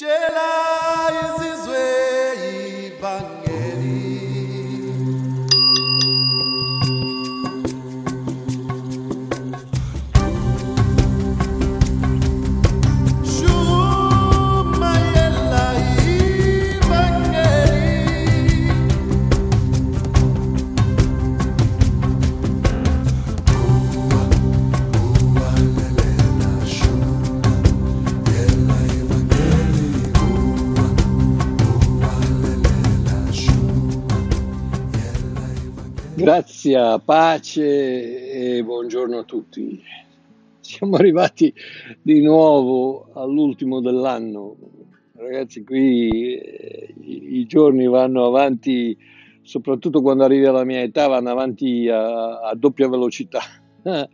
Jela. Grazia, pace e buongiorno a tutti. Siamo arrivati di nuovo all'ultimo dell'anno. Ragazzi, qui eh, i, giorni vanno avanti, soprattutto quando arrivi alla mia età, vanno avanti a, a doppia velocità.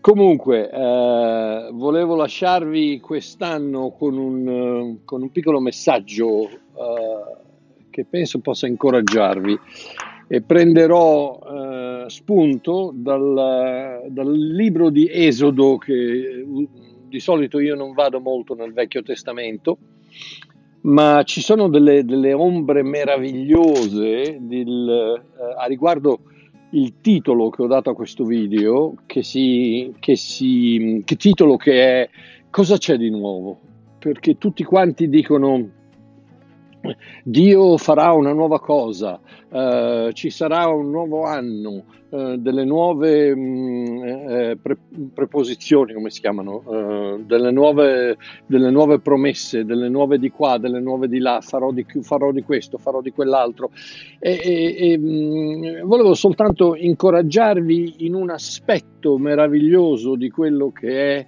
Comunque, eh, volevo lasciarvi quest'anno con un, con un piccolo messaggio eh, che penso possa incoraggiarvi e prenderò eh, spunto dal, dal libro di Esodo che eh, di solito io non vado molto nel Vecchio Testamento, ma ci sono delle, delle ombre meravigliose del, eh, a riguardo il titolo che ho dato a questo video, che, si, che, si, che titolo che è Cosa c'è di nuovo? Perché tutti quanti dicono Dio farà una nuova cosa, eh, ci sarà un nuovo anno, eh, delle nuove mh, eh, pre- preposizioni, come si chiamano, eh, delle, nuove, delle nuove promesse, delle nuove di qua, delle nuove di là, farò di, farò di questo, farò di quell'altro. E, e, e, mh, volevo soltanto incoraggiarvi in un aspetto meraviglioso di quello che è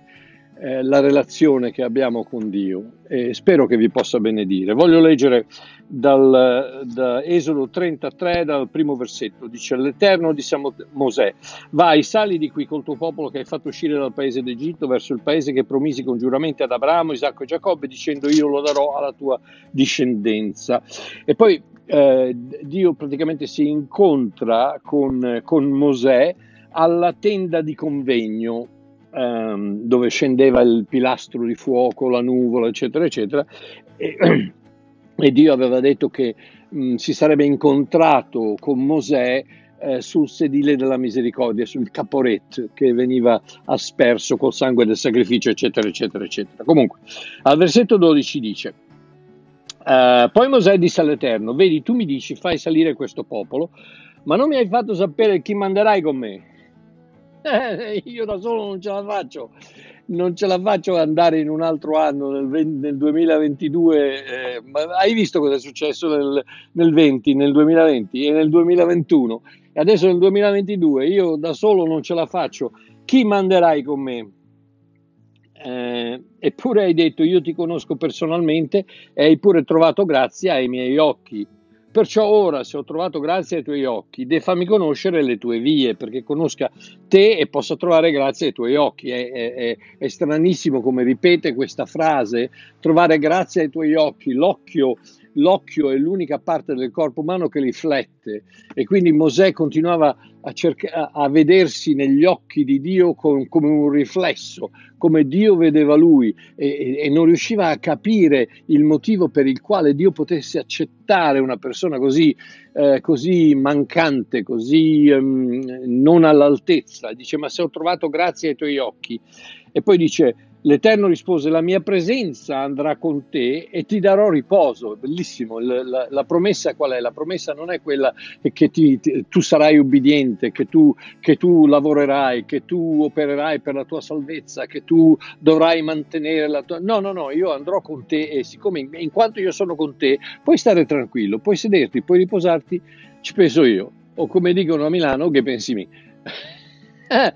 eh, la relazione che abbiamo con Dio e spero che vi possa benedire. Voglio leggere dal, da Esodo 33, dal primo versetto, dice l'Eterno disse a Mosè, vai, sali di qui col tuo popolo che hai fatto uscire dal paese d'Egitto verso il paese che promisi con giuramenti ad Abramo, Isacco e Giacobbe, dicendo io lo darò alla tua discendenza. E poi eh, Dio praticamente si incontra con, con Mosè alla tenda di convegno ehm, dove scendeva il pilastro di fuoco, la nuvola, eccetera, eccetera, e, e Dio aveva detto che mh, si sarebbe incontrato con Mosè eh, sul sedile della misericordia, sul caporet che veniva asperso col sangue del sacrificio, eccetera, eccetera, eccetera. Comunque, al versetto 12 dice, Uh, poi Mosè disse all'Eterno, vedi, tu mi dici, fai salire questo popolo, ma non mi hai fatto sapere chi manderai con me. Eh, io da solo non ce la faccio, non ce la faccio andare in un altro anno, nel, 20, nel 2022. Eh, hai visto cosa è successo nel, nel 20, nel 2020 e nel 2021? E adesso nel 2022 io da solo non ce la faccio. Chi manderai con me? Eh, eppure hai detto io ti conosco personalmente e hai pure trovato grazia ai miei occhi. Perciò ora, se ho trovato grazia ai tuoi occhi, de fammi conoscere le tue vie, perché conosca te e possa trovare grazia ai tuoi occhi. È, è, è, stranissimo come ripete questa frase, trovare grazia ai tuoi occhi. L'occhio, l'occhio è l'unica parte del corpo umano che riflette e quindi Mosè continuava a, cerca- a vedersi negli occhi di Dio con, come un riflesso, come Dio vedeva lui e, e, non riusciva a capire il motivo per il quale Dio potesse accettare una persona così, eh, così mancante, così um, non all'altezza. Dice, ma se ho trovato grazia ai tuoi occhi. E poi dice, L'Eterno rispose, la mia presenza andrà con te e ti darò riposo. Bellissimo, la, la, la promessa qual è? La promessa non è quella che ti, ti, tu sarai ubbidiente, che tu, che tu lavorerai, che tu opererai per la tua salvezza, che tu dovrai mantenere la tua... No, no, no, io andrò con te e siccome in, in quanto io sono con te, puoi stare tranquillo, puoi sederti, puoi riposarti, ci penso io. O come dicono a Milano, che pensi mi. Eh,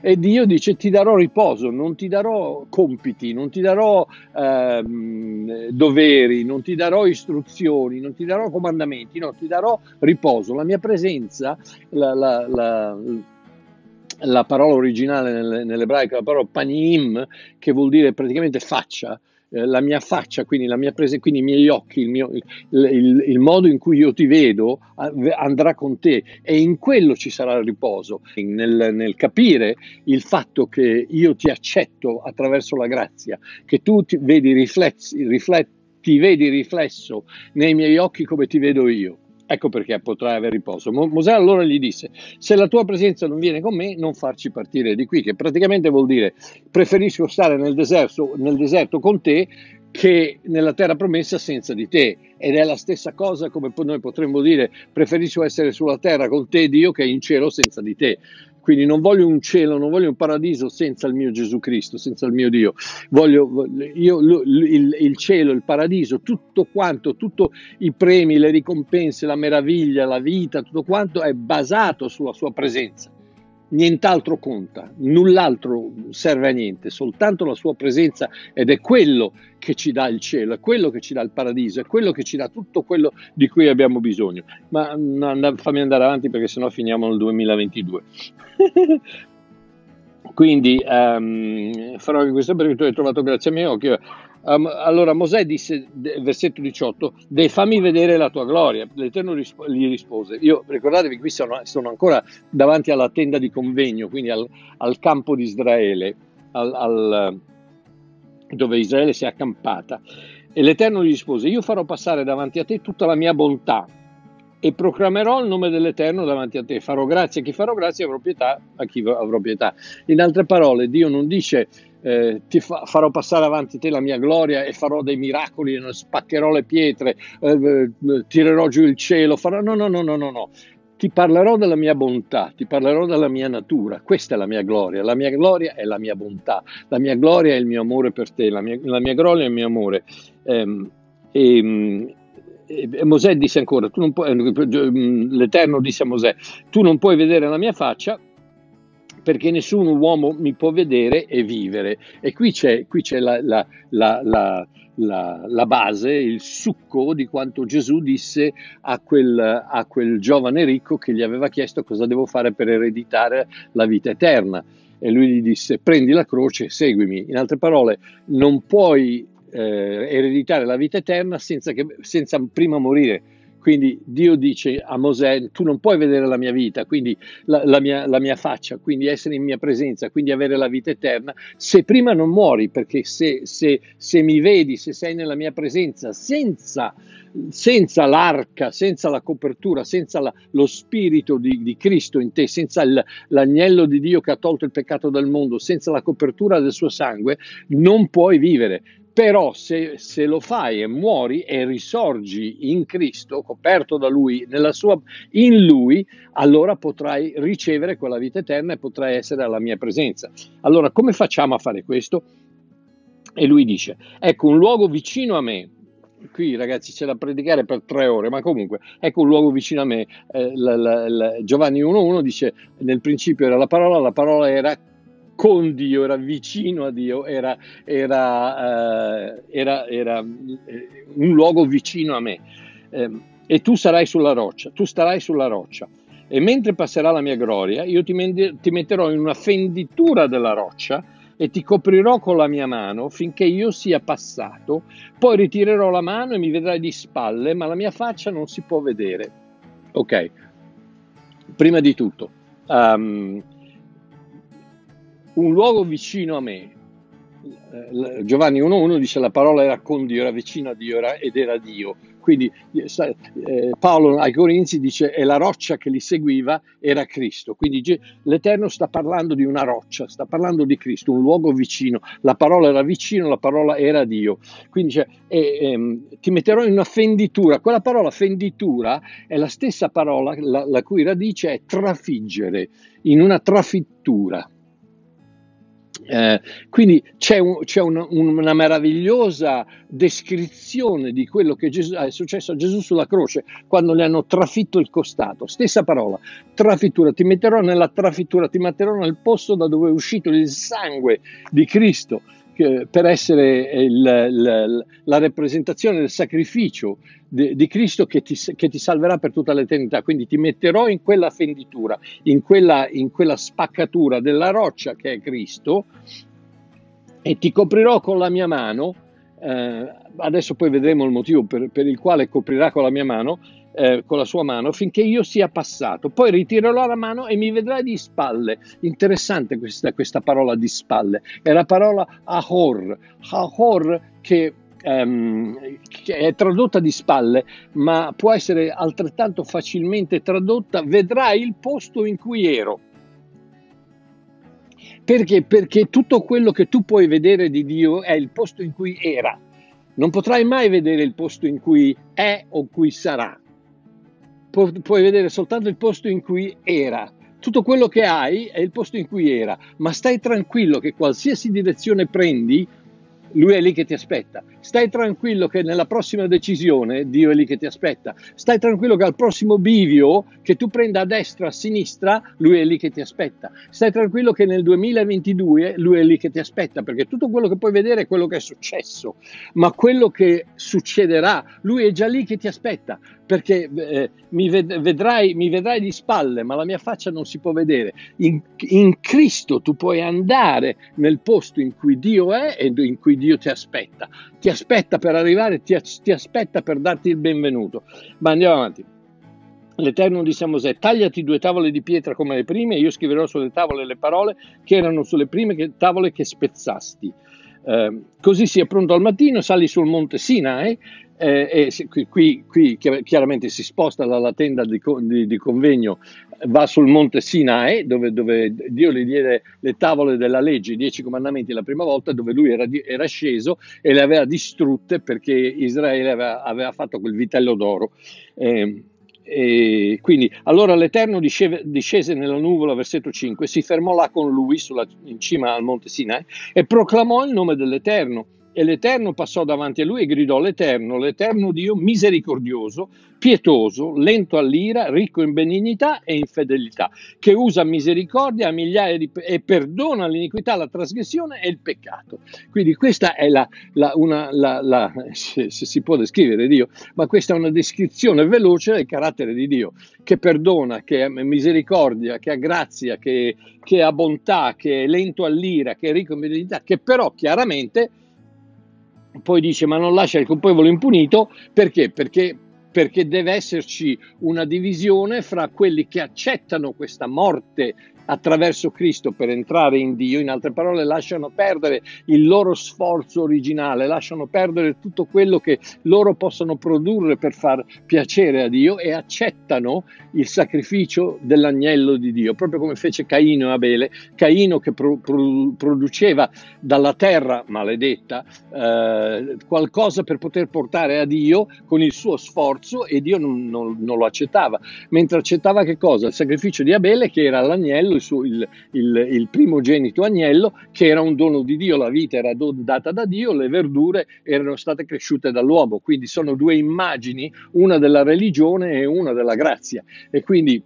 e Dio dice ti darò riposo, non ti darò compiti, non ti darò ehm, doveri, non ti darò istruzioni, non ti darò comandamenti, no, ti darò riposo. La mia presenza, la, la, la, la parola originale nell'ebraico, la parola panim, che vuol dire praticamente faccia, eh, la mia faccia, quindi la mia presenza, quindi i miei occhi, il, mio, il, il, il, modo in cui io ti vedo andrà con te e in quello ci sarà il riposo, nel, nel capire il fatto che io ti accetto attraverso la grazia, che tu ti vedi riflessi, rifletti, ti vedi riflesso nei miei occhi come ti vedo io. Ecco perché potrai avere riposo. Mo- Mosè allora gli disse: Se la tua presenza non viene con me, non farci partire di qui, che praticamente vuol dire preferisco stare nel deserto, nel deserto con te che nella terra promessa senza di te. Ed è la stessa cosa come noi potremmo dire preferisco essere sulla terra con te Dio che in cielo senza di te. Quindi non voglio un cielo, non voglio un paradiso senza il mio Gesù Cristo, senza il mio Dio. Voglio io, il, il cielo, il paradiso, tutto quanto, tutti i premi, le ricompense, la meraviglia, la vita, tutto quanto è basato sulla sua presenza nient'altro conta, null'altro serve a niente, soltanto la sua presenza ed è quello che ci dà il cielo, è quello che ci dà il paradiso, è quello che ci dà tutto quello di cui abbiamo bisogno. Ma and- fammi andare avanti perché sennò finiamo nel 2022. Quindi um, farò anche questo perché tu hai trovato grazie a me occhio Um, allora Mosè disse, versetto 18, fammi vedere la tua gloria. L'Eterno risp- gli rispose, io ricordatevi qui sono, sono, ancora davanti alla tenda di convegno, quindi al, al campo di Israele, al, al, dove Israele si è accampata. E l'Eterno gli rispose, io farò passare davanti a te tutta la mia bontà e proclamerò il nome dell'Eterno davanti a te. Farò grazia a chi farò grazia e avrò pietà a chi avrò pietà. In altre parole, Dio non dice eh, ti fa, farò passare avanti te la mia gloria e farò dei miracoli, spaccherò le pietre, eh, tirerò giù il cielo, farò... no, no, no, no, no, no. Ti parlerò della mia bontà, ti parlerò della mia natura, questa è la mia gloria, la mia gloria è la mia bontà, la mia gloria è il mio amore per te, la mia, la mia gloria è il mio amore. Ehm, e, e Mosè disse ancora, puoi, l'Eterno disse a Mosè, tu non puoi vedere la mia faccia perché nessun uomo mi può vedere e vivere. E qui c'è, qui c'è la, la, la, la, base, il succo di quanto Gesù disse a quel, a quel giovane ricco che gli aveva chiesto cosa devo fare per ereditare la vita eterna. E lui gli disse prendi la croce e seguimi. In altre parole, non puoi eh, ereditare la vita eterna senza, che, senza prima morire quindi Dio dice a Mosè, tu non puoi vedere la mia vita, quindi la, la, mia, la, mia, faccia, quindi essere in mia presenza, quindi avere la vita eterna, se prima non muori, perché se, se, se mi vedi, se sei nella mia presenza, senza, senza l'arca, senza la copertura, senza la, lo spirito di, di, Cristo in te, senza il, l'agnello di Dio che ha tolto il peccato dal mondo, senza la copertura del suo sangue, non puoi vivere. Però se, se, lo fai e muori e risorgi in Cristo, coperto da Lui, sua, in Lui, allora potrai ricevere quella vita eterna e potrai essere alla mia presenza. Allora, come facciamo a fare questo? E lui dice, ecco un luogo vicino a me, qui ragazzi c'è da predicare per tre ore, ma comunque ecco un luogo vicino a me. Eh, la, la, la, Giovanni 1.1 dice nel principio era la parola, la parola era con Dio, era vicino a Dio, era, era, uh, era, era eh, un luogo vicino a me. Eh, e tu sarai sulla roccia, tu starai sulla roccia. E mentre passerà la mia gloria, io ti, mend- ti metterò in una fenditura della roccia e ti coprirò con la mia mano finché io sia passato, poi ritirerò la mano e mi vedrai di spalle, ma la mia faccia non si può vedere. Ok, prima di tutto, um, un luogo vicino a me. Eh, Giovanni 1.1 dice la parola era con Dio, era vicino a Dio era, ed era Dio. Quindi eh, Paolo ai Corinzi dice e la roccia che li seguiva era Cristo. Quindi l'Eterno sta parlando di una roccia, sta parlando di Cristo, un luogo vicino. La parola era vicino, la parola era Dio. Quindi dice e, ehm, ti metterò in una fenditura. Quella parola fenditura è la stessa parola la, la cui radice è trafiggere, in una trafittura. Eh, quindi c'è, un, c'è una, una, meravigliosa descrizione di quello che Gesù, è successo a Gesù sulla croce quando le hanno trafitto il costato. Stessa parola, trafittura. Ti metterò nella trafittura, ti metterò nel posto da dove è uscito il sangue di Cristo per essere il, il, la rappresentazione del sacrificio di, di Cristo che ti, che ti, salverà per tutta l'eternità. Quindi ti metterò in quella fenditura, in quella, in quella spaccatura della roccia che è Cristo e ti coprirò con la mia mano eh, adesso poi vedremo il motivo per, per il quale coprirà con la mia mano, eh, con la sua mano finché io sia passato. Poi ritirerò la mano e mi vedrai di spalle. Interessante questa, questa parola di spalle. È la parola ahor, ahor che, ehm, che è tradotta di spalle, ma può essere altrettanto facilmente tradotta vedrai il posto in cui ero. Perché? Perché tutto quello che tu puoi vedere di Dio è il posto in cui era. Non potrai mai vedere il posto in cui è o cui sarà. Pu- puoi vedere soltanto il posto in cui era. Tutto quello che hai è il posto in cui era, ma stai tranquillo che qualsiasi direzione prendi, lui è lì che ti aspetta. Stai tranquillo che nella prossima decisione Dio è lì che ti aspetta. Stai tranquillo che al prossimo bivio che tu prenda a destra, a sinistra, lui è lì che ti aspetta. Stai tranquillo che nel 2022 lui è lì che ti aspetta, perché tutto quello che puoi vedere è quello che è successo, ma quello che succederà, lui è già lì che ti aspetta, perché eh, mi, ved- vedrai, mi, vedrai, di spalle, ma la mia faccia non si può vedere. In, in Cristo tu puoi andare nel posto in cui Dio è e in cui Dio ti aspetta. Ti aspetta per arrivare, ti, ti aspetta per darti il benvenuto. Ma andiamo avanti. L'Eterno disse a Mosè, tagliati due tavole di pietra come le prime, e io scriverò sulle tavole le parole che erano sulle prime che, tavole che spezzasti. Eh, così sia pronto al mattino, sali sul monte Sinai, eh, qui, qui, qui, chiaramente si sposta dalla tenda di, di, di convegno, va sul monte Sinai, dove, dove, Dio gli diede le tavole della legge, i dieci comandamenti la prima volta, dove lui era, era sceso e le aveva distrutte perché Israele aveva, aveva fatto quel vitello d'oro. Eh, e quindi allora l'Eterno discese, discese nella nuvola, versetto 5, si fermò là con lui sulla, in cima al monte Sinai e proclamò il nome dell'Eterno e l'Eterno passò davanti a lui e gridò l'Eterno, l'Eterno Dio misericordioso, pietoso, lento all'ira, ricco in benignità e in fedeltà, che usa misericordia a migliaia di e perdona l'iniquità, la trasgressione e il peccato. Quindi questa è la, la, una, la se, se, si può descrivere Dio, ma questa è una descrizione veloce del carattere di Dio, che perdona, che ha misericordia, che ha grazia, che, che ha bontà, che è lento all'ira, che è ricco in benignità, che però chiaramente poi dice ma non lascia il colpevole impunito perché? Perché perché deve esserci una divisione fra quelli che accettano questa morte attraverso Cristo per entrare in Dio, in altre parole lasciano perdere il loro sforzo originale, lasciano perdere tutto quello che loro possono produrre per far piacere a Dio e accettano il sacrificio dell'agnello di Dio, proprio come fece Caino e Abele, Caino che pro, pro, produceva dalla terra maledetta eh, qualcosa per poter portare a Dio con il suo sforzo e Dio non, non, non lo accettava, mentre accettava che cosa? Il sacrificio di Abele che era l'agnello il, suo, il, il, il primogenito agnello, che era un dono di Dio, la vita era data da Dio, le verdure erano state cresciute dall'uomo, quindi sono due immagini, una della religione e una della grazia. E quindi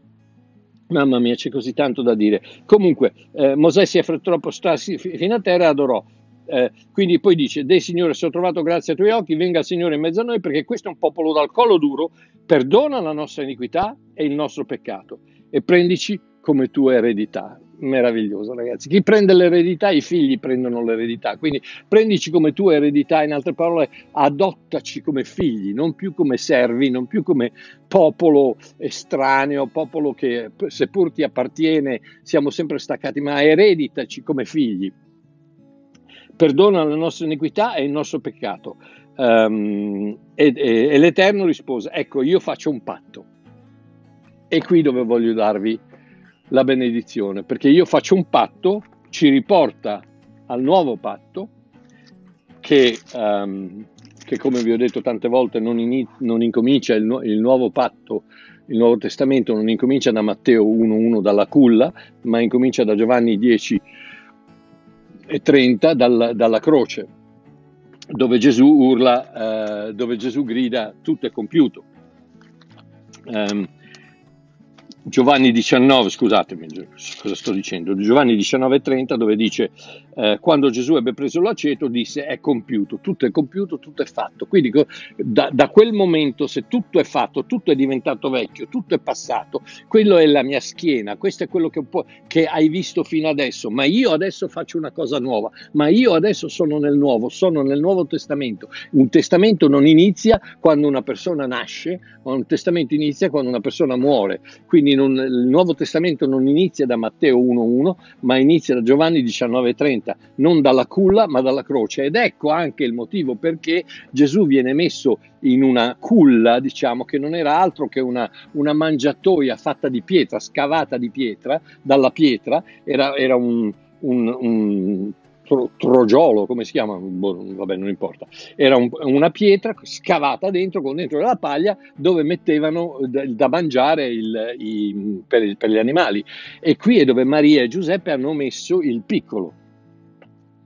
Mamma mia, c'è così tanto da dire. Comunque, eh, Mosè si affrettò a postarsi fino a terra e adorò. Eh, quindi poi dice: Dei Signore, se ho trovato grazia ai tuoi occhi, venga il Signore in mezzo a noi, perché questo è un popolo dal collo duro, perdona la nostra iniquità e il nostro peccato, e prendici come tua eredità. Meraviglioso, ragazzi. Chi prende l'eredità, i figli prendono l'eredità. Quindi prendici come tua eredità, in altre parole, adottaci come figli, non più come servi, non più come popolo estraneo, popolo che seppur ti appartiene, siamo sempre staccati, ma ereditaci come figli. Perdona la nostra iniquità e il nostro peccato. Um, e, e, e l'Eterno rispose: Ecco, io faccio un patto. E qui dove voglio darvi la benedizione, perché io faccio un patto, ci riporta al nuovo patto, che, um, che come vi ho detto tante volte non, in, non incomincia il, il, nuovo patto, il Nuovo Testamento non incomincia da Matteo 1.1 dalla culla, ma incomincia da Giovanni 10 e 30 dalla, dalla croce, dove Gesù urla, uh, dove Gesù grida tutto è compiuto. Um, Giovanni 19, scusatemi cosa sto dicendo, Giovanni 19,30 dove dice eh, quando Gesù ebbe preso l'aceto disse è compiuto, tutto è compiuto, tutto è fatto. Quindi da, da quel momento se tutto è fatto, tutto è diventato vecchio, tutto è passato, quello è la mia schiena, questo è quello che, che hai visto fino adesso, ma io adesso faccio una cosa nuova, ma io adesso sono nel nuovo, sono nel Nuovo Testamento. Un testamento non inizia quando una persona nasce, ma un testamento inizia quando una persona muore. Quindi non, il Nuovo Testamento non inizia da Matteo 1.1, ma inizia da Giovanni 19.30, non dalla culla, ma dalla croce. Ed ecco anche il motivo perché Gesù viene messo in una culla, diciamo, che non era altro che una, una mangiatoia fatta di pietra, scavata di pietra, dalla pietra, era, era un, un, un trogiolo, come si chiama? Boh, vabbè, non importa. Era un, una pietra scavata dentro, con dentro della paglia, dove mettevano da, da mangiare il, i, per, per, gli animali. E qui è dove Maria e Giuseppe hanno messo il piccolo.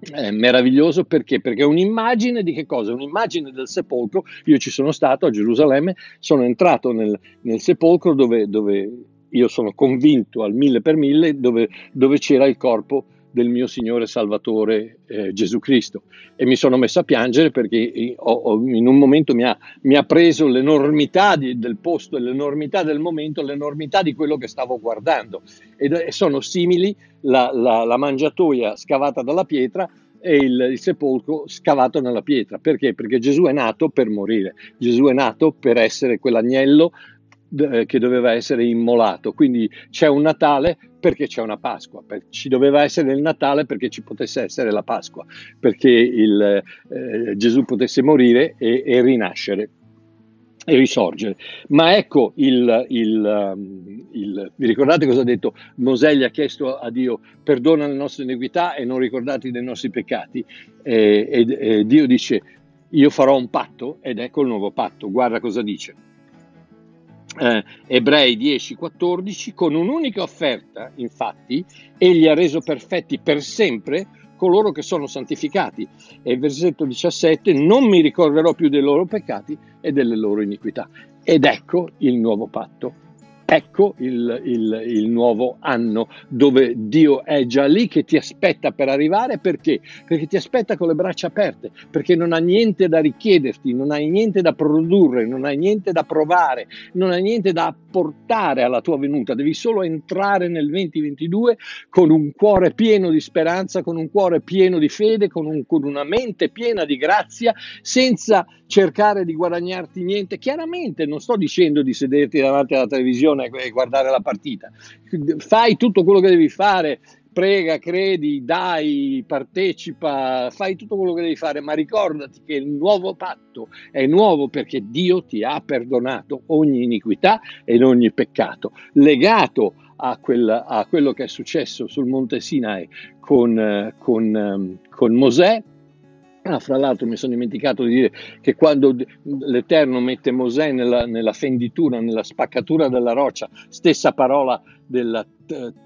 È meraviglioso perché? Perché è un'immagine di che cosa? Un'immagine del sepolcro. Io ci sono stato a Gerusalemme, sono entrato nel, nel sepolcro dove, dove, io sono convinto al mille per mille, dove, dove c'era il corpo del mio Signore Salvatore eh, Gesù Cristo e mi sono messo a piangere perché ho, ho, in un momento mi ha, mi ha preso l'enormità di, del posto, l'enormità del momento, l'enormità di quello che stavo guardando e, sono simili la, la, la, mangiatoia scavata dalla pietra e il, il sepolcro scavato nella pietra. Perché? Perché Gesù è nato per morire, Gesù è nato per essere quell'agnello che doveva essere immolato. Quindi c'è un Natale perché c'è una Pasqua, ci doveva essere il Natale perché ci potesse essere la Pasqua, perché il, eh, Gesù potesse morire e, e, rinascere e risorgere. Ma ecco il, il, um, il, vi ricordate cosa ha detto? Mosè gli ha chiesto a Dio perdona le nostre iniquità e non ricordati dei nostri peccati e, e, e Dio dice io farò un patto ed ecco il nuovo patto, guarda cosa dice eh, Ebrei 10-14, con un'unica offerta, infatti, egli ha reso perfetti per sempre coloro che sono santificati. E il versetto 17, non mi ricorderò più dei loro peccati e delle loro iniquità. Ed ecco il nuovo patto. Ecco il, il, il, nuovo anno dove Dio è già lì che ti aspetta per arrivare perché? Perché ti aspetta con le braccia aperte, perché non ha niente da richiederti, non hai niente da produrre, non hai niente da provare, non hai niente da apportare alla tua venuta, devi solo entrare nel 2022 con un cuore pieno di speranza, con un cuore pieno di fede, con, un, con una mente piena di grazia, senza cercare di guadagnarti niente. Chiaramente non sto dicendo di sederti davanti alla televisione e guardare la partita. Fai tutto quello che devi fare, prega, credi, dai, partecipa, fai tutto quello che devi fare, ma ricordati che il nuovo patto è nuovo perché Dio ti ha perdonato ogni iniquità ed ogni peccato, legato a, quel, a quello che è successo sul monte Sinai con, con, con Mosè Ah, fra l'altro mi sono dimenticato di dire che quando l'Eterno mette Mosè nella, nella fenditura, nella spaccatura della roccia, stessa parola della,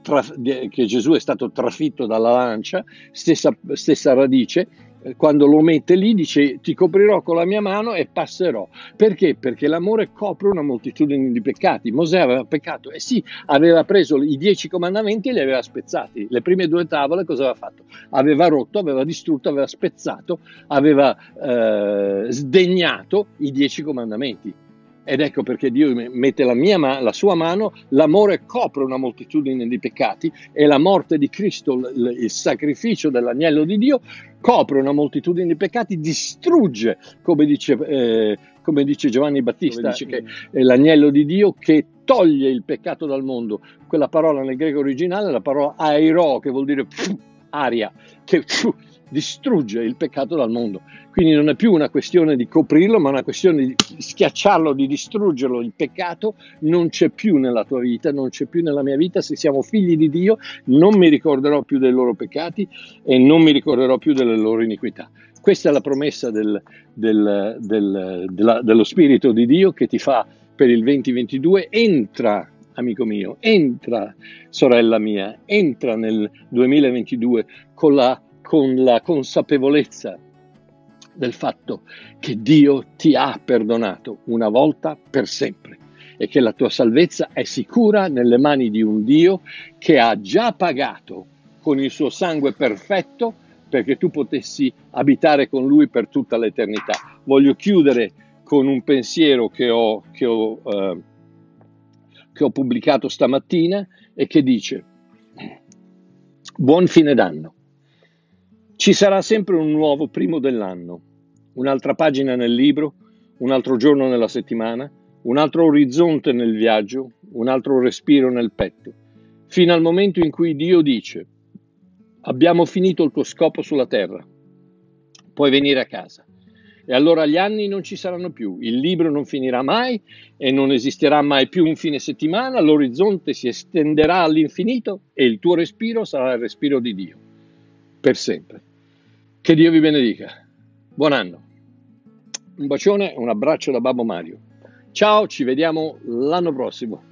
tra, che Gesù è stato trafitto dalla lancia, stessa, stessa radice, quando lo mette lì dice ti coprirò con la mia mano e passerò. Perché? Perché l'amore copre una moltitudine di peccati. Mosè aveva peccato e sì, aveva preso i dieci comandamenti e li aveva spezzati. Le prime due tavole cosa aveva fatto? Aveva rotto, aveva distrutto, aveva spezzato, aveva eh, sdegnato i dieci comandamenti. Ed ecco perché Dio mette la, mia, la sua mano, l'amore copre una moltitudine di peccati e la morte di Cristo, il sacrificio dell'agnello di Dio, copre una moltitudine di peccati, distrugge, come dice, eh, come dice Giovanni Battista, dice che è l'agnello di Dio che toglie il peccato dal mondo. Quella parola nel greco originale è la parola airo, che vuol dire aria, che distrugge il peccato dal mondo. Quindi non è più una questione di coprirlo, ma una questione di schiacciarlo, di distruggerlo. Il peccato non c'è più nella tua vita, non c'è più nella mia vita. Se siamo figli di Dio, non mi ricorderò più dei loro peccati e non mi ricorderò più delle loro iniquità. Questa è la promessa del, del, del, della, dello Spirito di Dio che ti fa per il 2022. Entra amico mio, entra, sorella mia, entra nel 2022 con la con la consapevolezza del fatto che Dio ti ha perdonato una volta per sempre e che la tua salvezza è sicura nelle mani di un Dio che ha già pagato con il suo sangue perfetto perché tu potessi abitare con Lui per tutta l'eternità. Voglio chiudere con un pensiero che ho, che ho, eh, che ho pubblicato stamattina e che dice, buon fine d'anno. Ci sarà sempre un nuovo primo dell'anno, un'altra pagina nel libro, un altro giorno nella settimana, un altro orizzonte nel viaggio, un altro respiro nel petto, fino al momento in cui Dio dice, abbiamo finito il tuo scopo sulla terra, puoi venire a casa. E allora gli anni non ci saranno più, il libro non finirà mai e non esisterà mai più un fine settimana, l'orizzonte si estenderà all'infinito e il tuo respiro sarà il respiro di Dio, per sempre. Che Dio vi benedica. Buon anno. Un bacione, un abbraccio da Babbo Mario. Ciao, ci vediamo l'anno prossimo.